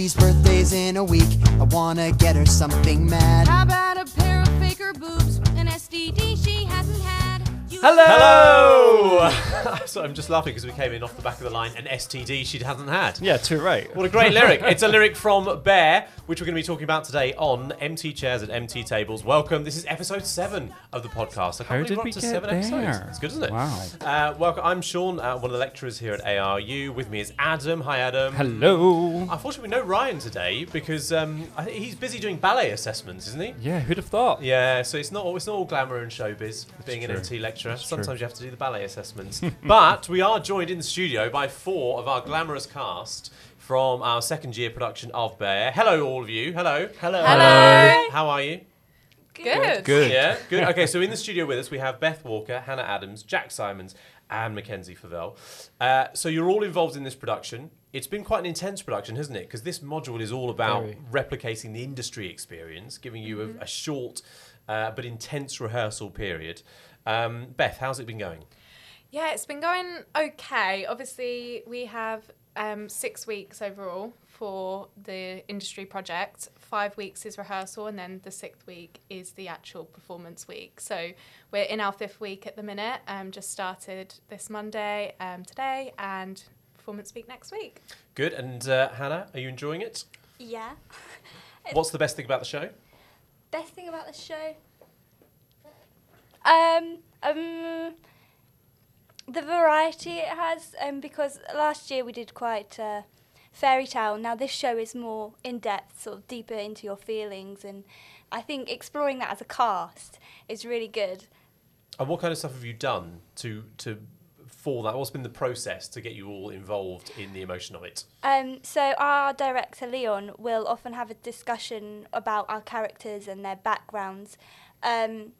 Evie's birthday's in a week. I wanna get her something mad. How about a pair of faker boobs, an STD she hasn't had? You Hello! so I'm just laughing because we came in off the back of the line an STD she hasn't had. Yeah, too right. What a great lyric. It's a lyric from Bare, which we're going to be talking about today on MT Chairs and MT Tables. Welcome. This is episode seven of the podcast. I can't How believe did we're up we to get seven there? episodes. It's good, isn't it? Wow. Uh, welcome. I'm Sean, uh, one of the lecturers here at ARU. With me is Adam. Hi, Adam. Hello. Unfortunately, no Ryan today because um, he's busy doing ballet assessments, isn't he? Yeah, who'd have thought? Yeah, so it's not all, it's not all glamour and showbiz being an true. MT lecturer. True. Sometimes you have to do the ballet assessments. but we are joined in the studio by four of our glamorous cast from our second year production of Bare. Hello, all of you. Hello. Hello. Hello. How are you? Good. Good. Yeah, good. Okay, so in the studio with us we have Beth Walker, Hannah Adams, Jack Simons, and Mackenzie Favell. Uh, so you're all involved in this production. It's been quite an intense production, hasn't it? Because this module is all about Very. replicating the industry experience, giving you a, a short uh, but intense rehearsal period. Um, Beth, how's it been going? Yeah, it's been going okay. Obviously, we have um, six weeks overall for the industry project. Five weeks is rehearsal, and then the sixth week is the actual performance week. So we're in our fifth week at the minute. Um, just started this Monday, um, today, and performance week next week. Good. And uh, Hannah, are you enjoying it? Yeah. What's the best thing about the show? Best thing about the show? Um, um, the variety it has. Um, because last year we did quite uh, fairy tale. Now this show is more in depth, sort of deeper into your feelings, and I think exploring that as a cast is really good. And what kind of stuff have you done to to for that? What's been the process to get you all involved in the emotion of it? Um, so our director Leon will often have a discussion about our characters and their backgrounds, um,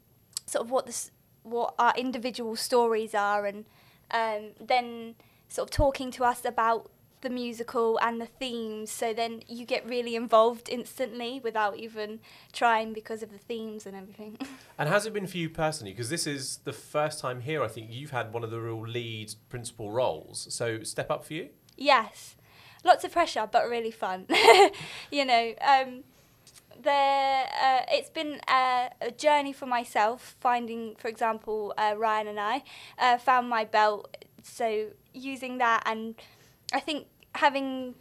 sort of what the what our individual stories are, and um, then sort of talking to us about the musical and the themes. So then you get really involved instantly without even trying because of the themes and everything. And has it been for you personally? Because this is the first time here. I think you've had one of the real lead principal roles. So step up for you. Yes, lots of pressure, but really fun. you know, um, there. Uh, it's been a, a journey for myself. Finding, for example, uh, Ryan and I uh, found my belt. So using that, and I think having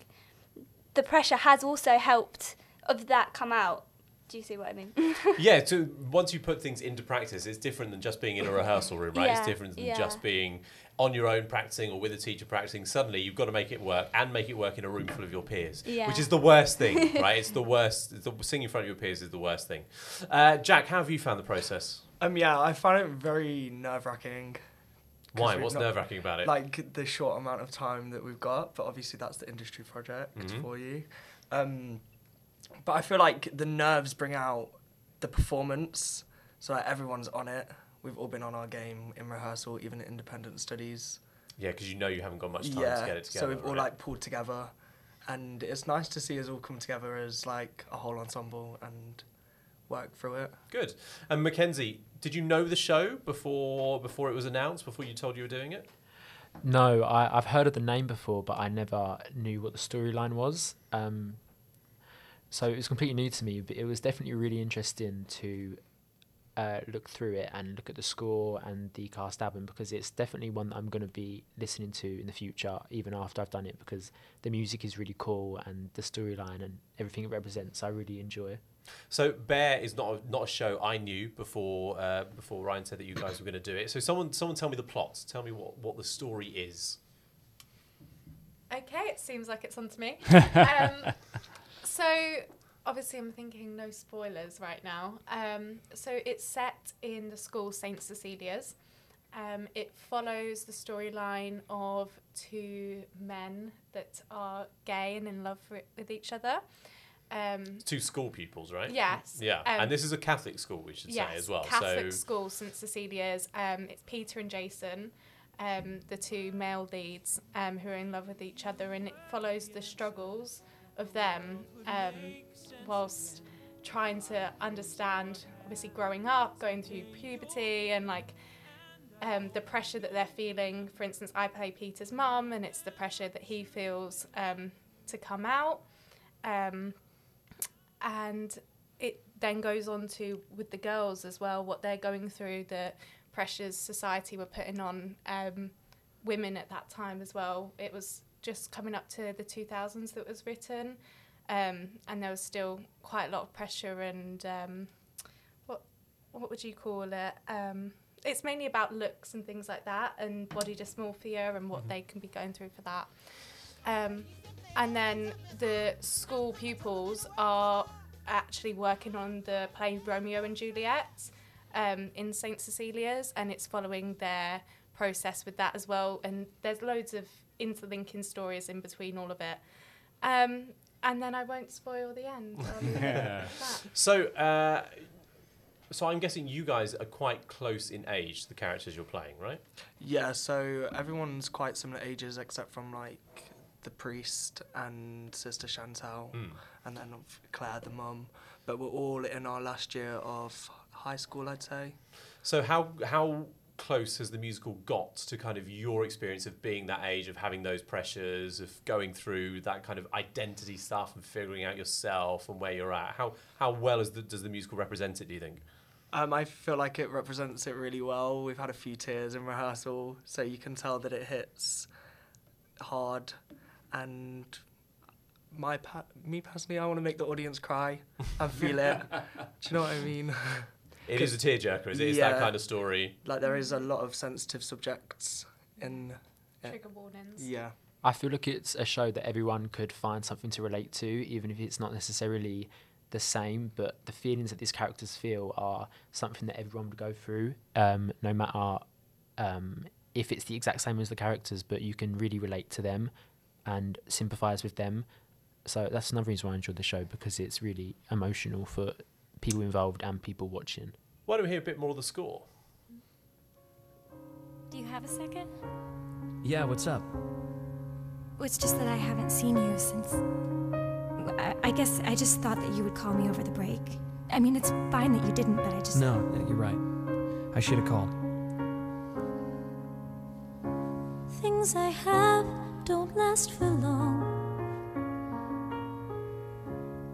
the pressure has also helped of that come out. Do you see what I mean? yeah. To once you put things into practice, it's different than just being in a rehearsal room, right? it's different than yeah. just being on your own practicing or with a teacher practicing. Suddenly, you've got to make it work and make it work in a room full of your peers, Yeah. which is the worst thing, right? It's the worst. The singing in front of your peers is the worst thing. Uh, Jack, how have you found the process? Um, yeah, I found it very nerve wracking. Why? What's nerve wracking about it? Like the short amount of time that we've got, but obviously that's the industry project Mhm. for you. Um, but I feel like the nerves bring out the performance, so like everyone's on it. We've all been on our game in rehearsal, even in independent studies. yeah, because you know you haven't got much time yeah, to get it together. so we've all right? like pulled together, and it's nice to see us all come together as like a whole ensemble and work through it. Good. And Mackenzie, did you know the show before before it was announced? Before you told you were doing it? No, I, I've heard of the name before, but I never knew what the storyline was. Um, so it was completely new to me, but it was definitely really interesting to uh, look through it and look at the score and the cast album because it's definitely one that I'm going to be listening to in the future, even after I've done it, because the music is really cool and the storyline and everything it represents, I really enjoy. So Bare is not a, not a show I knew before uh, before Ryan said that you guys were going to do it. So someone someone tell me the plot. Tell me what, what the story is. Okay, it seems like it's on to me. um, so, obviously, I'm thinking no spoilers right now. Um, so, it's set in the school St. Cecilia's. Um, it follows the storyline of two men that are gay and in love for, with each other. Um, Two school pupils, right? Yes. Yeah. Um, and this is a Catholic school, we should yes, say as well. Catholic so school St Cecilia's. Um, it's Peter and Jason, um, the two male leads um, who are in love with each other, and it follows the struggles of them um, whilst trying to understand, obviously growing up, going through puberty, and like um, the pressure that they're feeling. For instance, I play Peter's mum, and it's the pressure that he feels um, to come out. Um, and it then goes on to with the girls as well, what they're going through, the pressures society were putting on um, women at that time as well. It was just coming up to the 2000s that was written, um, and there was still quite a lot of pressure and um, what what would you call it? Um, it's mainly about looks and things like that, and body dysmorphia and what they can be going through for that. Um, and then the school pupils are actually working on the play Romeo and Juliet um, in St Cecilia's, and it's following their process with that as well. And there's loads of interlinking stories in between all of it. Um, and then I won't spoil the end. I'll leave it at that. So, uh, so I'm guessing you guys are quite close in age to the characters you're playing, right? Yeah, so everyone's quite similar ages except from like the priest and Sister Chantelle, Mm. and then Claire, the mum. But we're all in our last year of high school, I'd say. So how how close has the musical got to kind of your experience of being that age, of having those pressures, of going through that kind of identity stuff and figuring out yourself and where you're at? How how well is the, does the musical represent it? Do you think? Um, I feel like it represents it really well. We've had a few tears in rehearsal, so you can tell that it hits hard. And my pa- me personally, I want to make the audience cry and feel it. Do you know what I mean? It is a tearjerker. Is it? It's that kind of story. like there is a lot of sensitive subjects in. Yeah. Trigger warnings. Yeah. I feel like it's a show that everyone could find something to relate to, even if it's not necessarily the same. But the feelings that these characters feel are something that everyone would go through, um, no matter um, if it's the exact same as the characters. But you can really relate to them and sympathise with them. So that's another reason why I enjoyed the show because it's really emotional for people involved and people watching. Why don't we hear a bit more of the score? Do you have a second? Yeah, what's up? Well, It's just that I haven't seen you since. I, I guess I just thought that you would call me over the break. I mean, it's fine that you didn't, but I just. No, you're right. I should have called. Things I have don't last for long.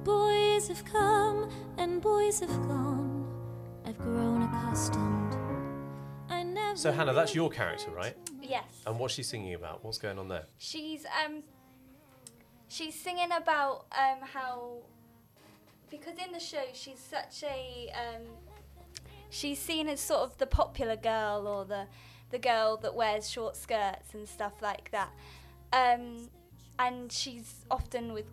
Boys have come and boys have gone. Grown accustomed. So Hannah, that's your character, right? Yes. And what's she singing about? What's going on there? She's um she's singing about um how because in the show she's such a um she's seen as sort of the popular girl or the the girl that wears short skirts and stuff like that. Um and she's often with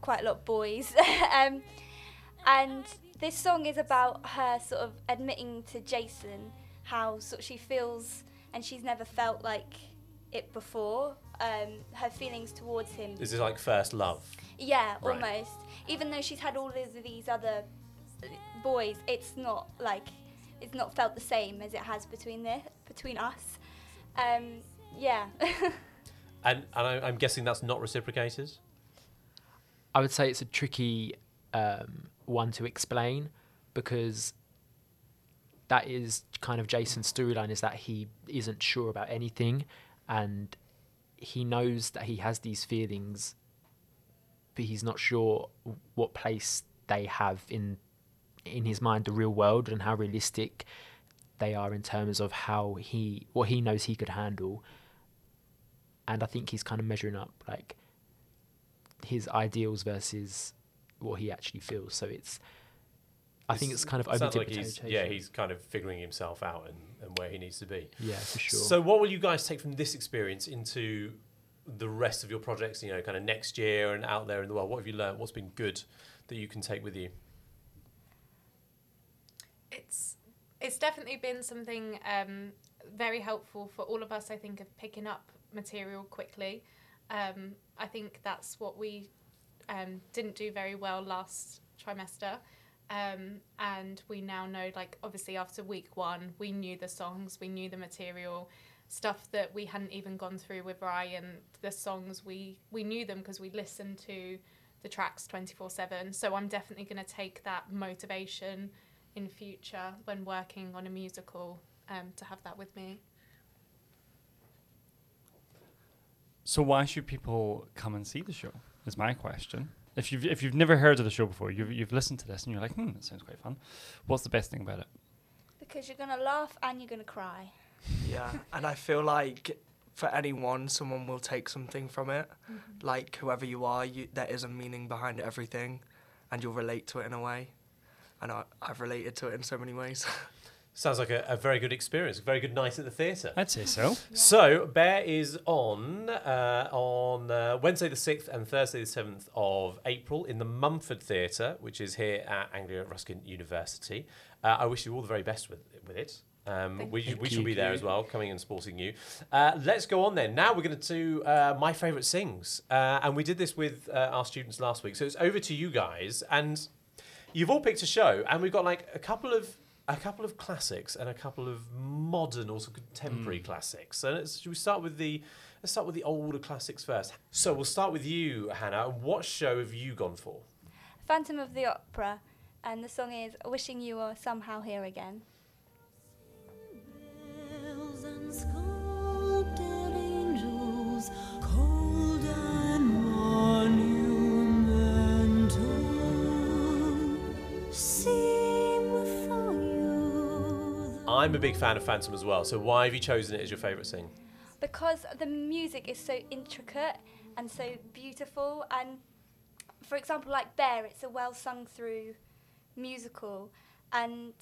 quite a lot of boys. um and this song is about her sort of admitting to Jason how sort she feels and she's never felt like it before. Um, her feelings towards him. This is like first love? Yeah, Right. almost. Even though she's had all of these other uh, boys, it's not like it's not felt the same as it has between the between us. Um, yeah. And and I, I'm guessing that's not reciprocated. I would say it's a tricky um, one to explain because that is kind of Jason's storyline is that he isn't sure about anything and he knows that he has these feelings but he's not sure what place they have in in his mind the real world and how realistic they are in terms of how he what he knows he could handle. And I think he's kind of measuring up like his ideals versus what he actually feels. So it's, I think it's kind of sounds open like to he's yeah he's kind of figuring himself out and, and where he needs to be. yeah, for sure. So what will you guys take from this experience into the rest of your projects? You know, kind of next year and out there in the world. What have you learned? What's been good that you can take with you? it's it's definitely been something um, very helpful for all of us. I think of picking up material quickly. Um, I think that's what we um, didn't do very well last trimester. Um, and we now know, like, obviously after week one, we knew the songs, we knew the material, stuff that we hadn't even gone through with Ryan. The songs we we knew them because we listened to the tracks twenty four seven. So I'm definitely going to take that motivation in future when working on a musical um, to have that with me. So why should people come and see the show? Is my question. If you've if you've never heard of the show before, you've you've listened to this and you're like, hmm, that sounds quite fun. What's the best thing about it? Because you're gonna laugh and you're gonna cry. Yeah, and I feel like for anyone, someone will take something from it. Like whoever you are, you, there is a meaning behind everything, and you'll relate to it in a way. And I, I've related to it in so many ways. Sounds like a, a very good experience, a very good night at the theatre. I'd say so. So, Bare is on uh, on uh, Wednesday the 6th and Thursday the 7th of April in the Mumford Theatre, which is here at Anglia Ruskin University. Uh, I wish you all the very best with, with it. Um, Thank we you. we Thank shall be there as well, coming and supporting you. Uh, let's go on then. Now we're going to do uh, my favourite sings. Uh, and we did this with uh, our students last week. So it's over to you guys. And you've all picked a show, and we've got like a couple of a couple of classics and a couple of modern, also contemporary hmm. classics. So let's, should we start with the let's start with the older classics first. So we'll start with you, Hannah. What show have you gone for? Phantom of the Opera, and the song is "Wishing You Were Somehow Here Again." I'm a big fan of Phantom as well. So why have you chosen it as your favourite sing? because the music is so intricate and so beautiful and for example like bare it's a well sung through musical and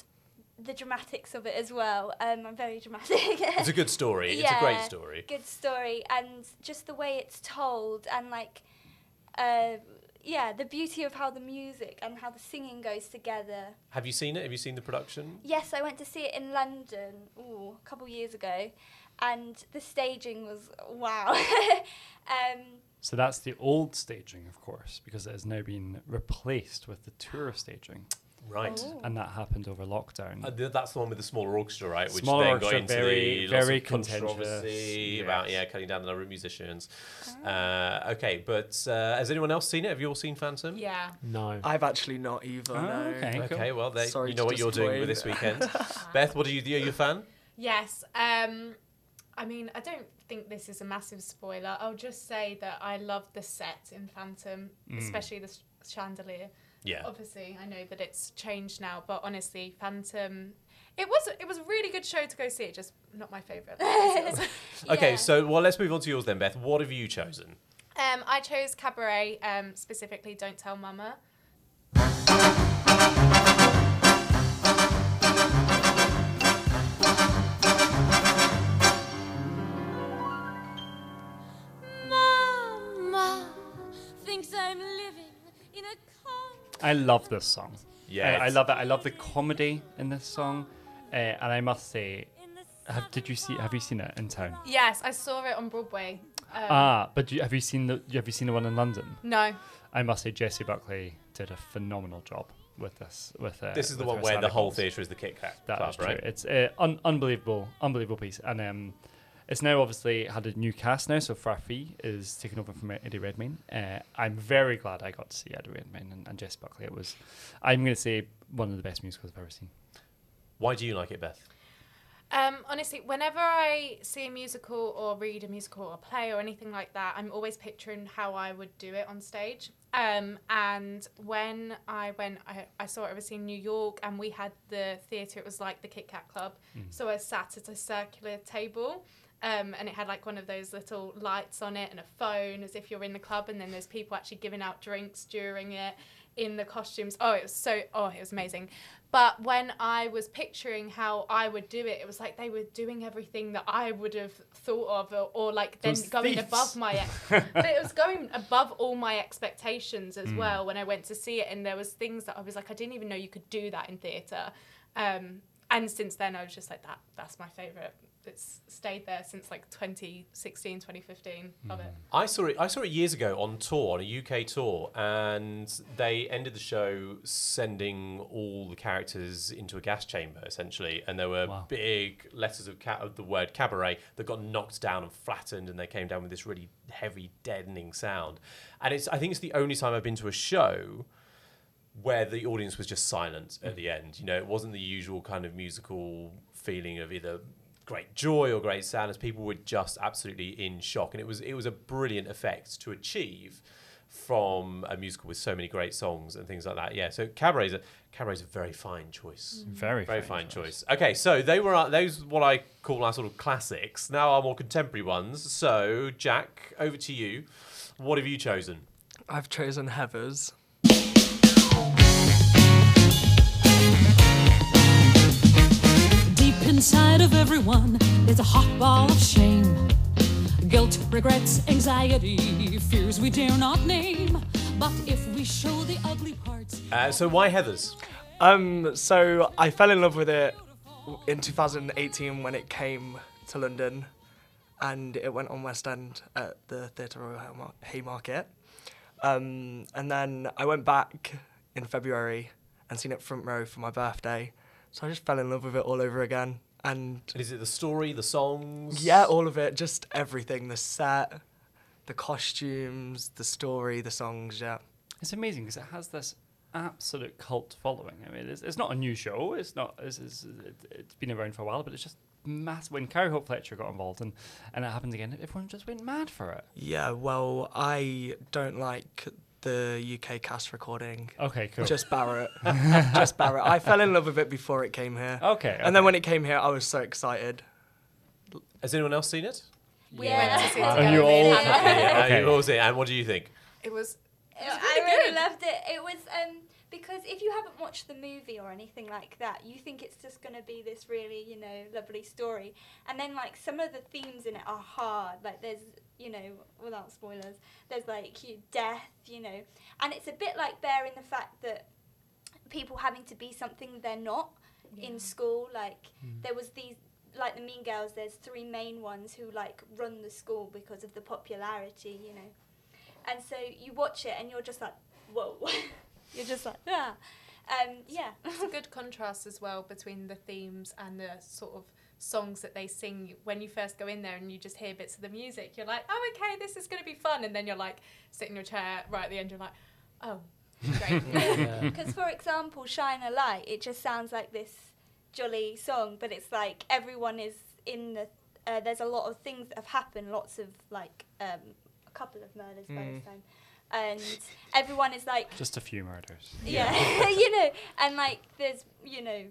the dramatics of it as well um, i'm very dramatic It's a good story. It's a great story. good story and just the way it's told and like uh, yeah the beauty of how the music and how the singing goes together Have you seen it? Have you seen the production? Yes, I went to see it in London ooh, a couple years ago, and the staging was wow. um, So that's the old staging, of course, because it has now been replaced with the tour staging, Right. Oh. and that happened over lockdown. Uh, th- that's the one with the smaller orchestra, right? Which Smaller then orchestra, got into very- the lots very of controversy contentious, about yeah cutting down the number of musicians. Uh, okay, but uh, has anyone else seen it? Have you all seen Phantom? Yeah. No. I've actually not either. Oh, no. okay. cool. Okay, well, they, Sorry you know what you're doing with this weekend. Beth, what are you? Are you a fan? Yes. Um, I mean, I don't think this is a massive spoiler. I'll just say that I love the set in Phantom, especially the sh- chandelier. Yeah. Obviously, I know that it's changed now, but honestly, Phantom. It was it was a really good show to go see. It just not my favorite. Okay, yeah. so well, let's move on to yours then, Beth. What have you chosen? um, I chose Cabaret, um, specifically "Don't Tell Mama." Mama thinks I'm living in a con- I love this song. Yeah, I, I love it. I love the comedy in this song, uh, and I must say, have, did you see? Have you seen it in town? Yes, I saw it on Broadway. Um, Ah, but do you, have you seen the? Have you seen the one in London? no. I must say, Jessie Buckley did a phenomenal job with this. With uh, This is the one where the whole theatre is the Kit Kat That Club, is true. right? It's uh, un- unbelievable, unbelievable piece, and um, it's now obviously had a new cast now. So Fra Fee is taking over from Eddie Redmayne. Uh, I'm very glad I got to see Eddie Redmayne and, and Jess Buckley. It was, I'm going to say, one of the best musicals I've ever seen. Why do you like it, Beth? Um, honestly, whenever I see a musical or read a musical or play or anything like that, I'm always picturing how I would do it on stage. Um, and when I went, I, I saw it obviously in New York, and we had the theatre. It was like the Kit Kat Club, so I sat at a circular table. Um, and it had like one of those little lights on it and a phone as if you're in the club and then there's people actually giving out drinks during it in the costumes. Oh it was so oh it was amazing. But when i was picturing how i would do it it was like they were doing everything that i would have thought of or, or like then Those going thieves. above my ex- but it was going above all my expectations as well when i went to see it and there was things that i was like i didn't even know you could do that in theatre. Um, and since then i was just like that that's my favorite it's stayed there since like 2016 2015 love it hmm. I saw it. I saw it years ago on tour, on a UK tour, and they ended the show sending all the characters into a gas chamber, essentially. And there were Wow. big letters of, ca- of the word cabaret that got knocked down and flattened, and they came down with this really heavy, deadening sound. And it's. I think it's the only time I've been to a show where the audience was just silent at hmm. the end. You know, it wasn't the usual kind of musical feeling of either great joy or great sadness. People were just absolutely in shock, and it was it was a brilliant effect to achieve from a musical with so many great songs and things like that. Yeah, so Cabaret's a, Cabaret's a very fine choice. Very very fine fine, choice. Okay, so they were our, those what I call our sort of classics. Now our more contemporary ones. So Jack, over to you. What have you chosen? I've chosen Heathers. Inside of everyone, there's a hot ball of shame. Guilt, regrets, anxiety, fears we dare not name. But if we show the ugly parts, Uh, so why Heathers? Um, so I fell in love with it in 2018 when it came to London, and it went on West End at the Theatre Royal Haymarket. Um, and then I went back in February and seen it front row for my birthday. So I just fell in love with it all over again. And Is it the story, the songs? yeah, all of it, just everything the set, the costumes, the story, the songs, yeah. It's amazing because it has this absolute cult following. I mean, it's, it's not a new show. It's not. It's, it's, it, it's been around for a while, but it's just mass When Carrie Hope Fletcher got involved and and it happened again, everyone just went mad for it. Yeah, well, I don't like the UK cast recording. Okay, cool. Just Barrett. Just Barrett. I fell in love with it before it came here. Okay, And then when it came here, I was so excited. Has anyone else seen it? We Yeah. went to see it together. you and all- Hannah. Yeah, Okay. you all see it. And what do you think? It was. I really really good. loved it. It was um because if you haven't watched the movie or anything like that, you think it's just gonna be this really you know lovely story, and then like some of the themes in it are hard. Like there's you know without spoilers, there's like you, death, you know, and it's a bit like bearing the fact that people having to be something they're not in school. Like hmm. there was these like the Mean Girls. There's three main ones who like run the school because of the popularity, you know. And so you watch it and you're just like, whoa. you're just like, ah. Um, yeah. It's a good contrast as well between the themes and the sort of songs that they sing when you first go in there and you just hear bits of the music. You're like, oh, okay, this is going to be fun. And then you're like, sit in your chair right at the end, you're like, oh, great. Because, for example, Shine a Light, it just sounds like this jolly song, but it's like everyone is in the. Uh, there's a lot of things that have happened, lots of like um, a couple of murders by Mm. this time. And everyone is like, Just a few murders. yeah, you know, and like there's, you know,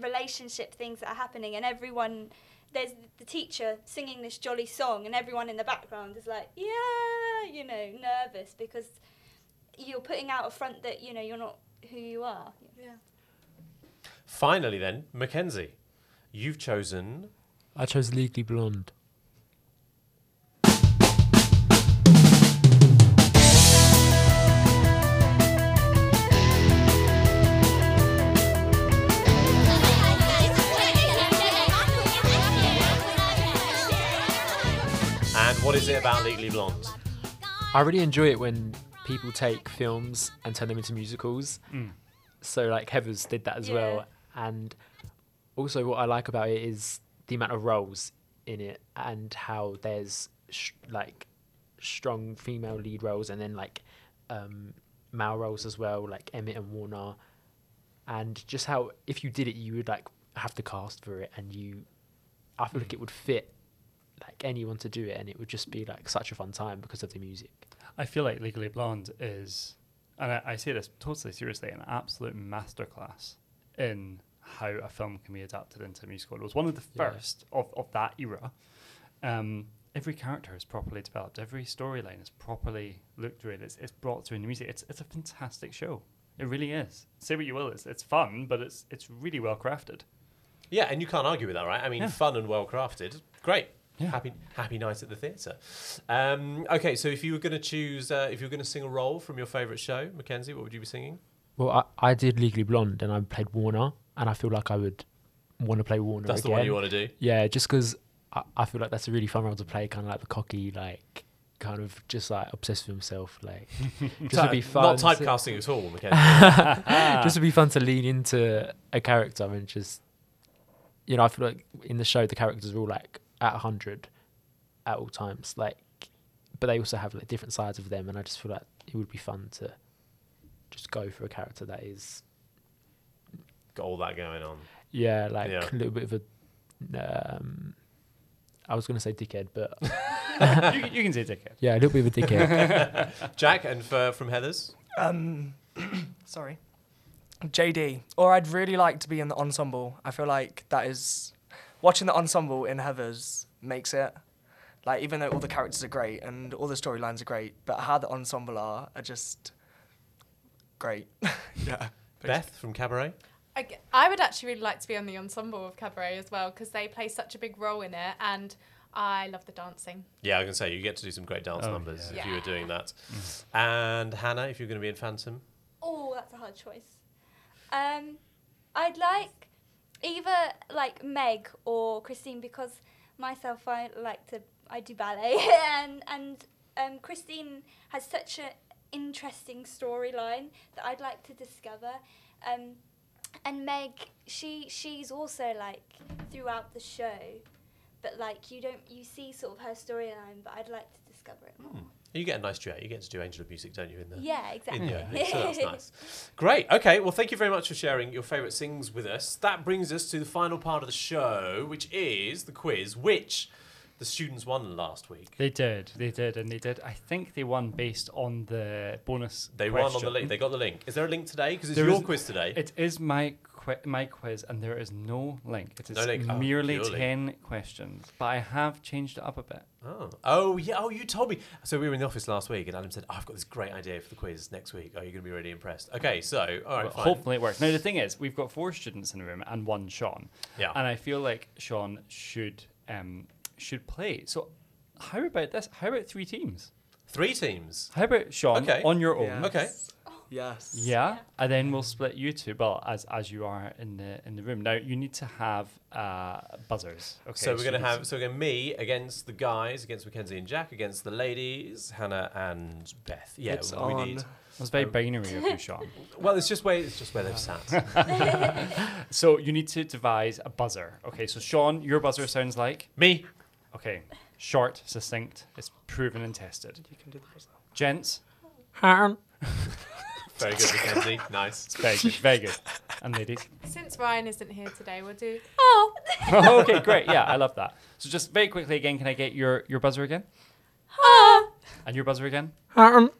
relationship things that are happening, and everyone. There's the teacher singing this jolly song, and everyone in the background is like, yeah, you know, nervous because you're putting out a front that you know you're not who you are. yeah. Finally, then, Mackenzie, you've chosen. I chose Legally Blonde. What is it about Legally Blonde? I really enjoy it when people take films and turn them into musicals. Mm. So like Heathers did that as Yeah. well, and also what I like about it is the amount of roles in it and how there's sh- like strong female lead roles and then like um, male roles as well, like Emmett and Warner, and just how if you did it, you would like have to cast for it, and you, I feel like it would fit like anyone to do it, and it would just be like such a fun time because of the music. I feel like Legally Blonde is, and I, I say this totally seriously, an absolute masterclass in how a film can be adapted into a musical. It was one of the Yeah. first of, of that era. Um, every character is properly developed. Every storyline is properly looked through. It's, it's brought through in the music. It's, it's a fantastic show. It really is. Say what you will, it's, it's fun, but it's it's really well crafted. Yeah, and you can't argue with that, right? I mean, Yeah. fun and well crafted. Great. Yeah. Happy happy night at the theatre. Um, okay, so if you were going to choose, uh, if you were going to sing a role from your favourite show, Mackenzie, what would you be singing? Well, I, I did Legally Blonde and I played Warner, and I feel like I would want to play Warner That's the one you want to do. Yeah, just because I, I feel like that's a really fun role to play, kind of like the cocky, like kind of just like obsessed with himself, like just to be fun. Not typecasting at all, Mackenzie. just to be fun to lean into a character and just, you know, I feel like in the show the characters are all like at hundred at all times, like, but they also have like different sides of them, and I just feel like it would be fun to just go for a character that is Got all that going on. Yeah, like Yeah. a little bit of a um, I was going to say dickhead, but you, can- you can say dickhead. yeah, a little bit of a dickhead. Jack, and for, from Heathers? Um, sorry. JD. Or I'd really like to be in the ensemble. I feel like that is watching the ensemble in Heathers makes it. Like even though all the characters are great and all the storylines are great, but how the ensemble are are just great. yeah. Beth from Cabaret? I would actually really like to be on the ensemble of Cabaret as well because they play such a big role in it, and I love the dancing. Yeah, I can say you get to do some great dance Oh, numbers yeah. if you were doing that. And Hannah, if you're going to be in Phantom? Oh, that's a hard choice. Um, I'd like either like Meg or Christine because myself I like to I do ballet and and um, Christine has such an interesting storyline that I'd like to discover. Um, and Meg, she she's also like throughout the show, but like you don't you see sort of her storyline, but I'd like to discover it more. You get a nice duet. You get to do Angel of Music, don't you? In the Yeah, exactly. the opening, so that's nice. Great. Okay. Well, thank you very much for sharing your favourite sings with us. That brings us to the final part of the show, which is the quiz, which the students won last week. They did, they did, and they did. I think they won based on the bonus. They won on the link. They got the link. Is there a link today? Because it's There your quiz today. It is my qui- my quiz, and there is no link. It is No link. Oh, merely purely. ten questions, but I have changed it up a bit. Oh. oh, yeah. Oh, you told me. So we were in the office last week, and Adam said, oh, "I've got this great idea for the quiz next week. Are you going to be really impressed?" Okay. So, all right. Well, fine. hopefully it works. Now the thing is, we've got four students in the room and one Sean. Yeah. And I feel like Sean should um should play. So how about this? How about three teams? Three teams. How about Sean Okay. on your own? Okay. Yes. Yeah, and then we'll split you two. Well, as as you are in the in the room now, you need to have uh, buzzers. Okay. so we're going to you- have so again me against the guys, against Mackenzie and Jack, against the ladies, Hannah and Beth. Yeah, It's we on. need. It was very binary of you, Sean. Well, it's just where it's just where they've sat. So you need to devise a buzzer. Okay, so Sean, your buzzer sounds like me. Okay, short, succinct. It's proven and tested. You can do the buzzer. Gents, Harm. Very good, Mackenzie. Nice. it's very good, very good. And ladies. Since Ryan isn't here today, we'll do. Oh. okay, great. Yeah, I love that. So just very quickly again, can I get your your buzzer again? Ah. And your buzzer again? Harm.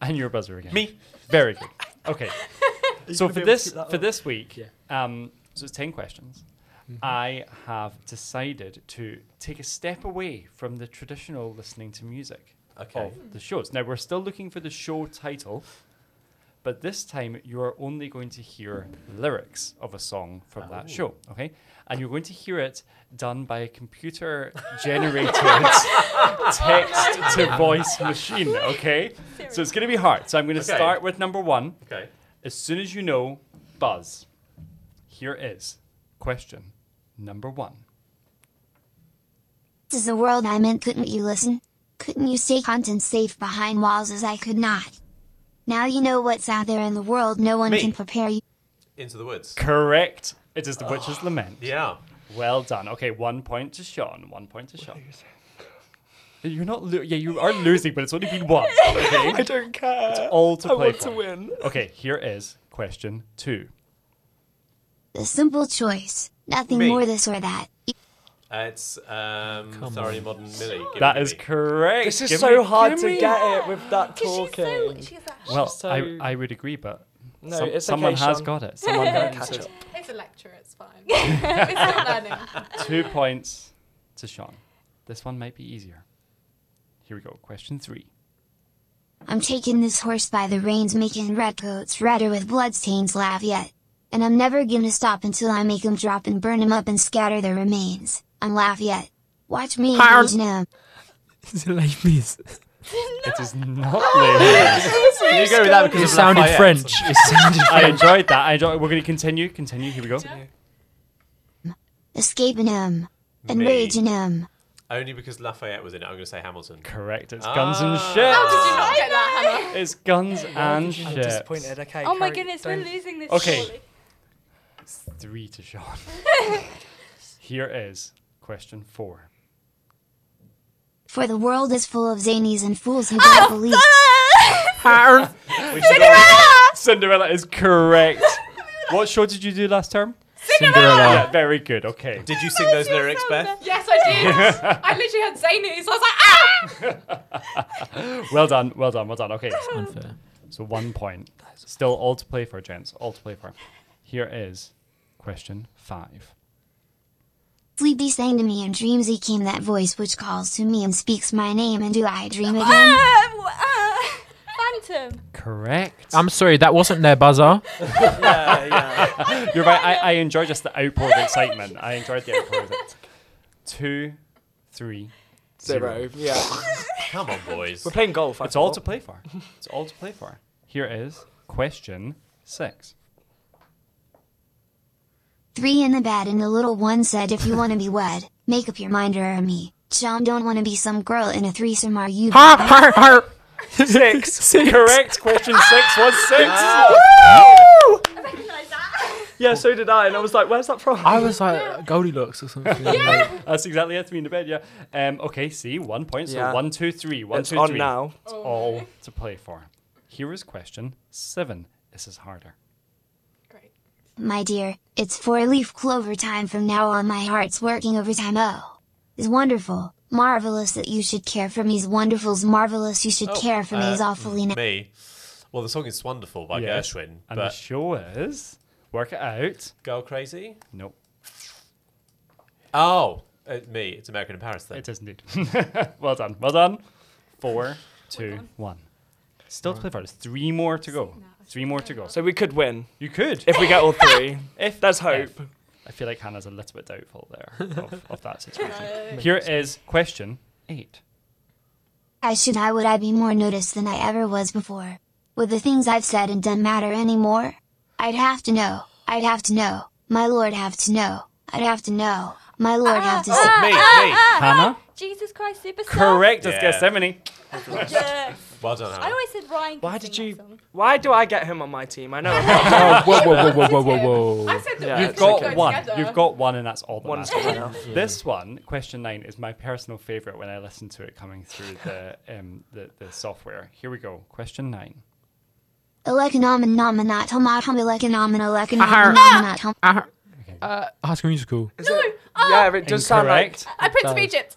And your buzzer again. Me. Very good. Okay. so for be able to this for up? this week, Yeah. um, so it's ten questions. Mm-hmm. I have decided to take a step away from the traditional listening to music Okay. of the shows. Now we're still looking for the show title, but this time you are only going to hear lyrics of a song from that Oh. show. Okay, and you're going to hear it done by a computer generated text to voice machine. Okay, so it's going to be hard. So I'm going to Okay. start with number one. Okay. As soon as you know, buzz. Here is question number one. This is the world I'm in, couldn't you listen? Couldn't you stay content safe behind walls as I could not? Now you know what's out there in the world, no one Me. can prepare you. Into the woods. Correct. It is the witch's lament. Yeah. Well done. Okay, one point to Sean. One point to Sean. You're not. Lo- yeah, you are losing, but it's only been one. Okay. I don't care. It's all to I play want for. to win. Okay, here is question two. The simple choice. Nothing Me. more this or that. Uh, it's um, Come Thoroughly on. Modern Millie. Gimme, That is gimme. correct. This is Give so me- hard give to me- get it with that She's so, talking. she's that Well, so- I, I would agree, but No, some- it's someone okay, has Sean. got it. Someone Don't has catch it. up. It's a lecture, it's fine. it's not learning. Two points to Sean. This one might be easier. Here we go. Question three. I'm taking this horse by the reins, making redcoats redder with bloodstains laugh yet. And I'm never gonna stop until I make 'em drop and burn 'em up and scatter their remains. I'm Lafayette. Watch me Harm. engage 'em. Is it like this? It is not Ladies. You go with that because It of sounded Lafayette. French. It sounded I French. enjoyed that. I enjoy. We're going to continue. Continue. Here we go. Escaping 'em. Me. him. Only because Lafayette was in it. I'm going to say Hamilton. Correct. It's guns and Ah. shit. How did you not get that, Hannah? It's guns and I'm shit. disappointed. Okay. Oh my carry- goodness, we're don't- losing this. Okay. surely. Three to Sean. Here is question four. For the world is full of zanies and fools who don't believe. We should all- Cinderella is correct. what show did you do last term? Cinderella. Yeah, very good. Okay. Did you sing those lyrics, Beth? Yes, I did. I literally had zanies. so I was like, ah! well done, well done, well done. Okay. Unfair. So one point. Still all to play for, gents. All to play for. Here is question five. Sleepy sang to me in dreams he came that voice which calls to me and speaks my name and do I dream again? Ah, w- ah, Phantom. Correct. I'm sorry, that wasn't their buzzer. yeah, yeah. You're right. I, I enjoyed just the outpour of excitement. I enjoyed the outpour of it. Two, three, Zero. Yeah. Come on, boys. We're playing golf. I It's all to play for. It's all to play for. Here is question six. Three in the bed and the little one said if you wanna be wed, make up your mind or me. Chum don't wanna be some girl in a threesome are you? Har, har, har. Six. Correct. Question six was six. I recognise. Yeah, so did I, and I was like, "Where's that from?" I was like Goldilocks or something. yeah. That's exactly it. Three in the bed. Yeah. Um. Okay. See, one point. So Yeah. one, two, three. One, It's two, on three. now. It's all to play for. Here is question seven. This is harder. Great. My dear, it's four leaf clover time from now on my heart's working overtime oh. Is wonderful, marvelous that you should care for me me's wonderful's marvelous you should Oh, care for me's uh, awfully na- Me. Well, the song is Wonderful by Yes. Gershwin, And the but show is work it out. Girl Crazy? Nope. Oh, uh, me. It's American in Paris then. It is indeed. well done. Well done. Four, two, one. Still to play for. There's three more to go. Three more to go. So we could win You could. if we get all three. If There's if. hope. I feel like Hannah's a little bit doubtful there of, of that situation. Here is question eight. I should I would I be more noticed than I ever was before? Would the things I've said and done matter anymore? I'd have to know, I'd have to know, my lord have to know, I'd have to know, my lord have to Oh, say. me, me. Hannah? Jesus Christ Superstar. Correct. Let's Yeah. get Semini. Yes. Well done, I Hannah. always said Ryan. could Why sing did that you? song. Why do I get him on my team? I know. I'm Oh, whoa, whoa, whoa, whoa, whoa, whoa, I whoa. said that Yeah, we You've it's could got go one. together. You've got one, and that's all that One's matters. good enough. This one, question nine, is my personal favorite when I listen to it coming through the um the, the software. Here we go. Question nine. Eleconomin nominat tomatum eleconomin eleconomin Ahar. nominat High School Musical. Is it? Yeah, it does sound like. Incorrect. I Prince of. Egypt.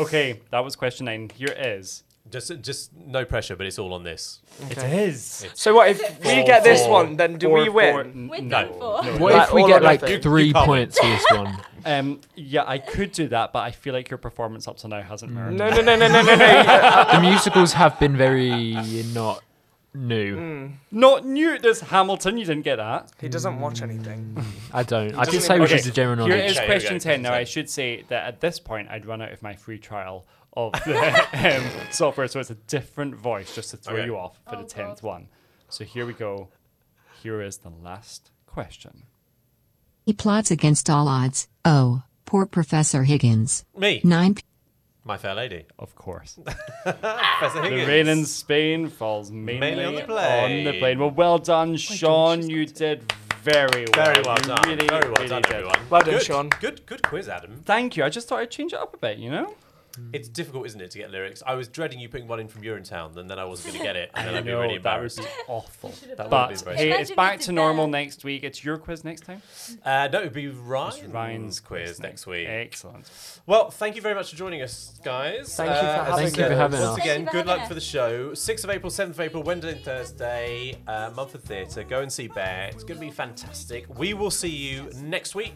it's. Okay, that was question nine. Here is. Just, just no pressure, but it's all on this. It is. So what if we Four, get this four, one? Then do four, we four, win? n- With no, four. no. What Like, if we get like nothing. three points for this one? Um, yeah, I could do that, but I feel like your performance up to now hasn't merited. No, no, no, no, no, no, no. the musicals have been very not new. Mm. Not new. There's Hamilton. You didn't get that. He doesn't watch anything. I don't. I did say which is the general knowledge. Here is question 10. Now, I should say that at this point, I'd run out of my free trial of the um, software, so it's a different voice just to throw Okay. you off for Oh, the 10th one. So here we go. Here is the last question. He plots against all odds. Oh, poor Professor Higgins. Me. 9 my Fair Lady. Of course. Professor The rain in Spain falls mainly, Mainly on the on plane. the plane. Well, well done, Sean. You did very well. Very well You done. Really, Very well really done, did. everyone. Well done, good, Sean. Good, good quiz, Adam. Thank you. I just thought I'd change it up a bit, you know? It's difficult, isn't it, to get lyrics? I was dreading you putting one in from Urinetown, and then I wasn't going to get it, and then I'd be No, really that would embarrassed. be awful. That would have But been very hey, sad. it's back to normal that. next week. It's your quiz next time. Uh, no, it would be Ryan's, Ryan's quiz next week. Excellent. Well, thank you very much for joining us, guys. Thank you for as I having Thank you for said, having Once us. again, Thank you for good having luck for the show. 6th of April, 7th of April, Wednesday and Thursday, uh, Mumford Theatre. Go and see Bare. It's going to be fantastic. We will see you next week.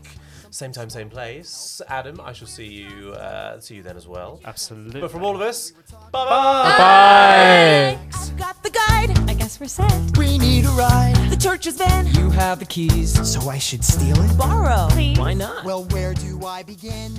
Same time, same place. Adam, I shall see you uh, see you then as well. Absolutely. But from all of us, bye Bye. Got the guide. I guess we're set. We need a ride. The church's van. You have the keys, so I should steal it. Borrow. Please. Why not? Well, where do I begin?